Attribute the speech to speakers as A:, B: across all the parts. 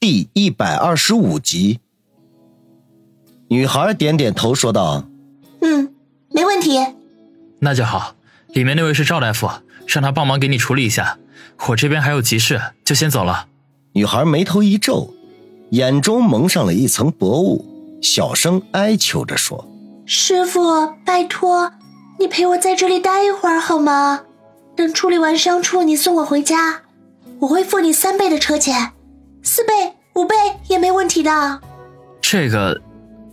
A: 第一百二十五集。女孩点点头说道：“
B: 嗯，没问题。
C: 那就好。里面那位是赵大夫，让他帮忙给你处理一下。我这边还有急事，就先走了。”
A: 女孩眉头一皱，眼中蒙上了一层薄雾，小声哀求着说：“
B: 师傅，拜托，你陪我在这里待一会儿好吗？等处理完伤处，你送我回家，我会付你三倍的车钱，四倍、五倍也没问题的。”
C: 这个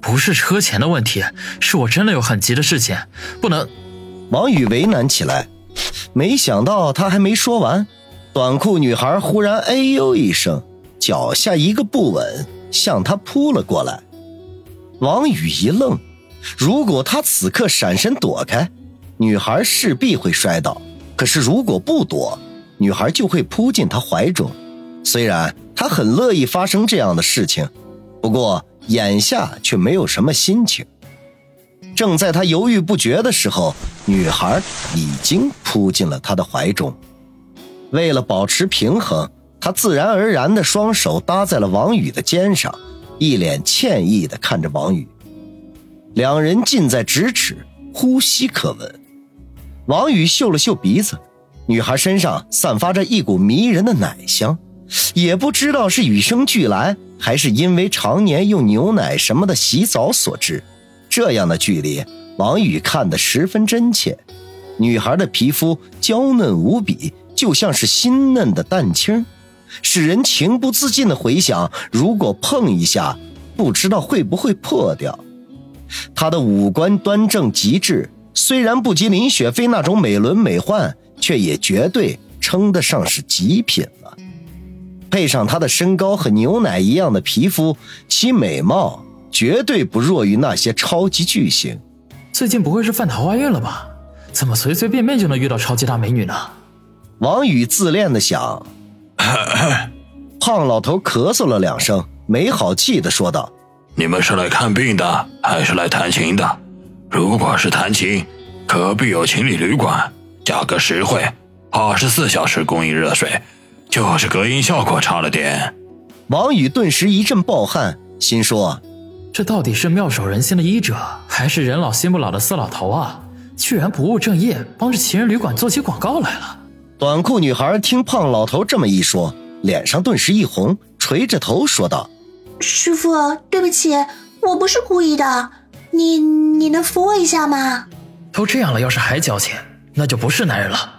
C: 不是车钱的问题，是我真的有很急的事情，不能。
A: 王宇为难起来，没想到他还没说完。短裤女孩忽然哎呦一声，脚下一个不稳，向他扑了过来。王宇一愣，如果他此刻闪身躲开，女孩势必会摔倒；可是如果不躲，女孩就会扑进他怀中。虽然他很乐意发生这样的事情，不过眼下却没有什么心情。正在他犹豫不决的时候，女孩已经扑进了他的怀中。为了保持平衡，他自然而然的双手搭在了王宇的肩上，一脸歉意的看着王宇。两人近在咫尺，呼吸可闻。王宇嗅了嗅鼻子，女孩身上散发着一股迷人的奶香，也不知道是与生俱来，还是因为常年用牛奶什么的洗澡所致。这样的距离，王宇看得十分真切。女孩的皮肤娇嫩无比。就像是新嫩的蛋清，使人情不自禁的回想：如果碰一下，不知道会不会破掉。她的五官端正极致，虽然不及林雪飞那种美轮美奂，却也绝对称得上是极品了。配上她的身高和牛奶一样的皮肤，其美貌绝对不弱于那些超级巨星。
C: 最近不会是犯桃花运了吧？怎么随随便便就能遇到超级大美女呢？
A: 王宇自恋的想，胖老头咳嗽了两声，没好气的说道：“
D: 你们是来看病的，还是来弹琴的？如果是弹琴，隔壁有情侣旅馆，价格实惠，二十四小时供应热水，就是隔音效果差了点。”
A: 王宇顿时一阵暴汗，心说：“
C: 这到底是妙手仁心的医者，还是人老心不老的死老头啊？居然不务正业，帮着情人旅馆做起广告来了！”
A: 短裤女孩听胖老头这么一说，脸上顿时一红，垂着头说道：“
B: 师傅，对不起，我不是故意的，你你能扶我一下吗？”
C: 都这样了，要是还矫情，那就不是男人了。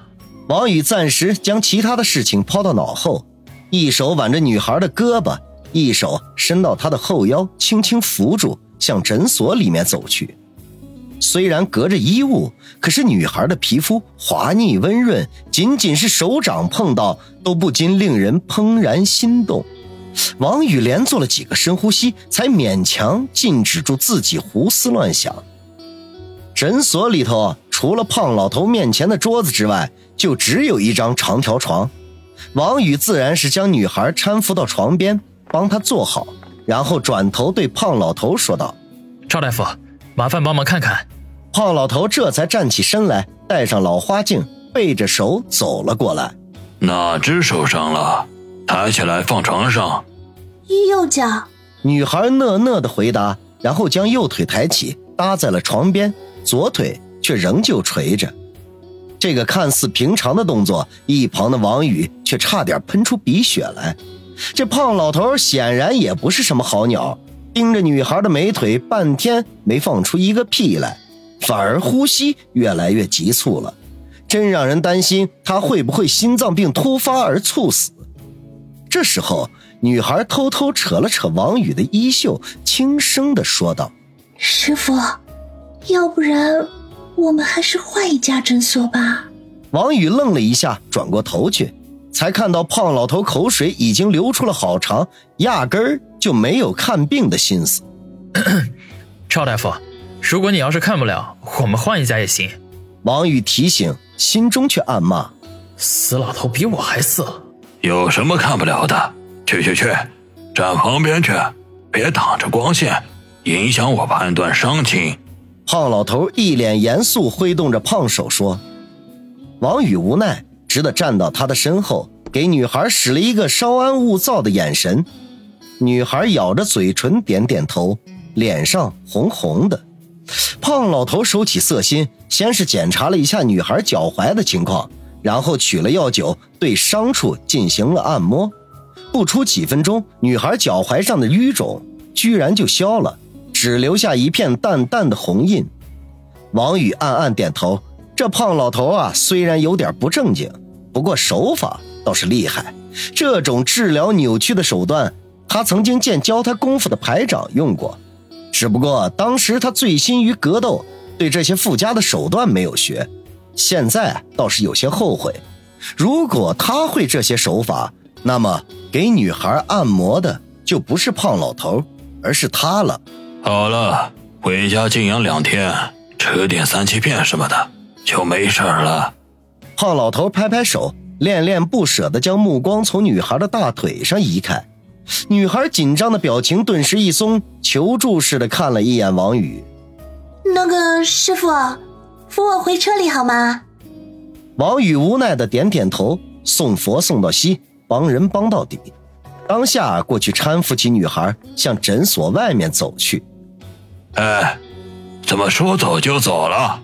A: 王宇暂时将其他的事情抛到脑后，一手挽着女孩的胳膊，一手伸到她的后腰，轻轻扶住，向诊所里面走去。虽然隔着衣物，可是女孩的皮肤滑腻温润，仅仅是手掌碰到都不禁令人怦然心动。王宇连做了几个深呼吸，才勉强禁止住自己胡思乱想。诊所里头除了胖老头面前的桌子之外，就只有一张长条床。王宇自然是将女孩搀扶到床边，帮她坐好，然后转头对胖老头说道：“
C: 赵大夫。”麻烦帮忙看看，
A: 胖老头这才站起身来，戴上老花镜，背着手走了过来。
D: 哪只受伤了？抬起来放床上。
B: 右脚。
A: 女孩讷讷的回答，然后将右腿抬起，搭在了床边，左腿却仍旧垂着。这个看似平常的动作，一旁的王宇却差点喷出鼻血来。这胖老头显然也不是什么好鸟。盯着女孩的美腿半天没放出一个屁来，反而呼吸越来越急促了，真让人担心他会不会心脏病突发而猝死。这时候，女孩偷偷扯了扯王宇的衣袖，轻声的说道：“
B: 师傅，要不然我们还是换一家诊所吧。”
A: 王宇愣了一下，转过头去。才看到胖老头口水已经流出了好长，压根儿就没有看病的心思。
C: 赵大夫，如果你要是看不了，我们换一家也行。
A: 王宇提醒，心中却暗骂：
C: 死老头比我还色。
D: 有什么看不了的？去去去，站旁边去，别挡着光线，影响我判断伤情。
A: 胖老头一脸严肃，挥动着胖手说：“王宇无奈。”只得站到他的身后，给女孩使了一个稍安勿躁的眼神。女孩咬着嘴唇点点头，脸上红红的。胖老头收起色心，先是检查了一下女孩脚踝的情况，然后取了药酒对伤处进行了按摩。不出几分钟，女孩脚踝上的淤肿居然就消了，只留下一片淡淡的红印。王宇暗暗点头，这胖老头啊，虽然有点不正经，不过手法倒是厉害。这种治疗扭曲的手段，他曾经见教他功夫的排长用过。只不过当时他醉心于格斗，对这些附加的手段没有学。现在倒是有些后悔。如果他会这些手法，那么给女孩按摩的就不是胖老头，而是他了。
D: 好了，回家静养两天，吃点三七片什么的，就没事了。
A: 胖老头拍拍手，恋恋不舍的将目光从女孩的大腿上移开。女孩紧张的表情顿时一松，求助似的看了一眼王宇。
B: 那个师傅，扶我回车里好吗？
A: 王宇无奈的点点头，送佛送到西，帮人帮到底。当下过去搀扶起女孩，向诊所外面走去。
D: 哎，怎么说走就走了？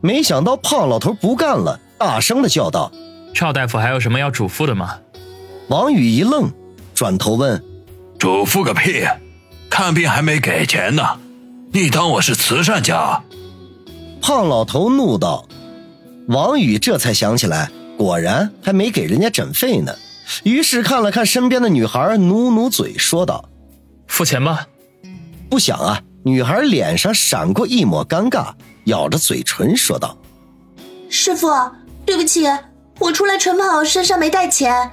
A: 没想到胖老头不干了，大声的叫道：“
C: 赵大夫还有什么要嘱咐的吗？”
A: 王宇一愣。转头问：“
D: 嘱咐个屁！看病还没给钱呢，你当我是慈善家？”
A: 胖老头怒道。王宇这才想起来，果然还没给人家诊费呢。于是看了看身边的女孩，努努嘴说道：“
C: 付钱吧。”
A: 不想啊，女孩脸上闪过一抹尴尬，咬着嘴唇说道：“
B: 师傅，对不起，我出来晨跑，身上没带钱。”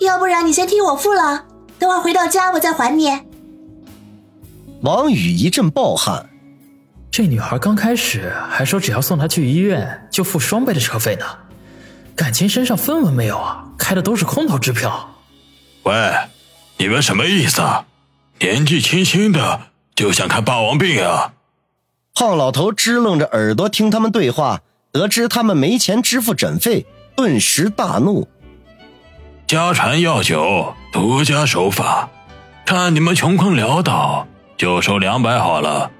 B: 要不然你先替我付了，等会回到家我再还你。
A: 王宇一阵暴汗，
C: 这女孩刚开始还说只要送她去医院就付双倍的车费呢，感情身上分文没有啊？开的都是空头支票。
D: 喂，你们什么意思啊？年纪轻轻的就想看霸王病啊？
A: 胖老头支棱着耳朵听他们对话，得知他们没钱支付诊费，顿时大怒。
D: 家传药酒，独家手法，看你们穷困潦倒，就收两百好了。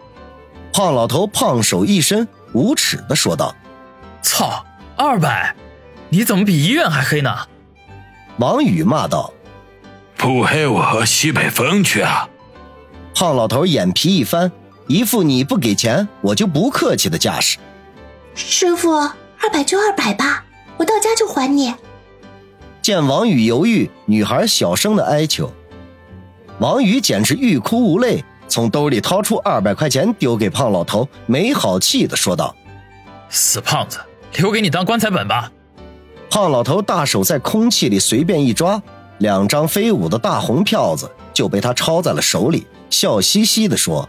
A: 胖老头胖手一伸，无耻的说道：“
C: 操，二百，你怎么比医院还黑呢？”
A: 王宇骂道：“
D: 不黑我和西北风去啊！”
A: 胖老头眼皮一翻，一副你不给钱我就不客气的架势。
B: 师傅，二百就二百吧，我到家就还你。
A: 见王宇犹豫，女孩小声的哀求，王宇简直欲哭无泪，从兜里掏出二百块钱丢给胖老头，没好气的说道：“
C: 死胖子，留给你当棺材本吧。”
A: 胖老头大手在空气里随便一抓，两张飞舞的大红票子就被他抄在了手里，笑嘻嘻的说：“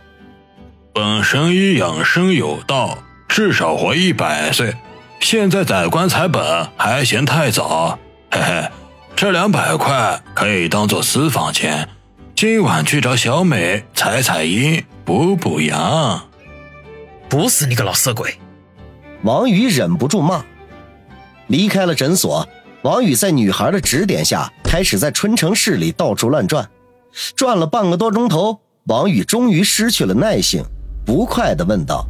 D: 本神医养生有道，至少活一百岁，现在宰棺材本还嫌太早。”嘿嘿，这两百块可以当做私房钱，今晚去找小美采采阴、补补阳。
C: 补死你个老色鬼！
A: 王宇忍不住骂。离开了诊所，王宇在女孩的指点下，开始在春城市里到处乱转。转了半个多钟头，王宇终于失去了耐性，不快地问道：“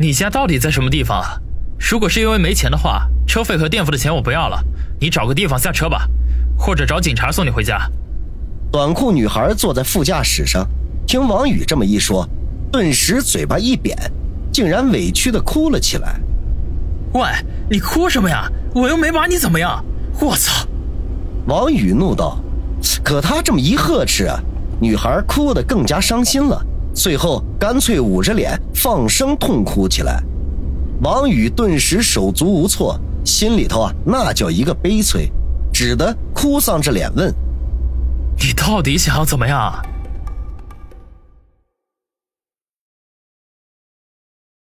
C: 你家到底在什么地方啊？如果是因为没钱的话，车费和垫付的钱我不要了。”你找个地方下车吧，或者找警察送你回家。
A: 短裤女孩坐在副驾驶上，听王宇这么一说，顿时嘴巴一扁，竟然委屈的哭了起来。
C: 喂，你哭什么呀？我又没把你怎么样！我操！
A: 王宇怒道。可他这么一呵斥啊，女孩哭得更加伤心了，最后干脆捂着脸放声痛哭起来。王宇顿时手足无措。心里头啊，那叫一个悲催，只得哭丧着脸问：“
C: 你到底想要怎么样？”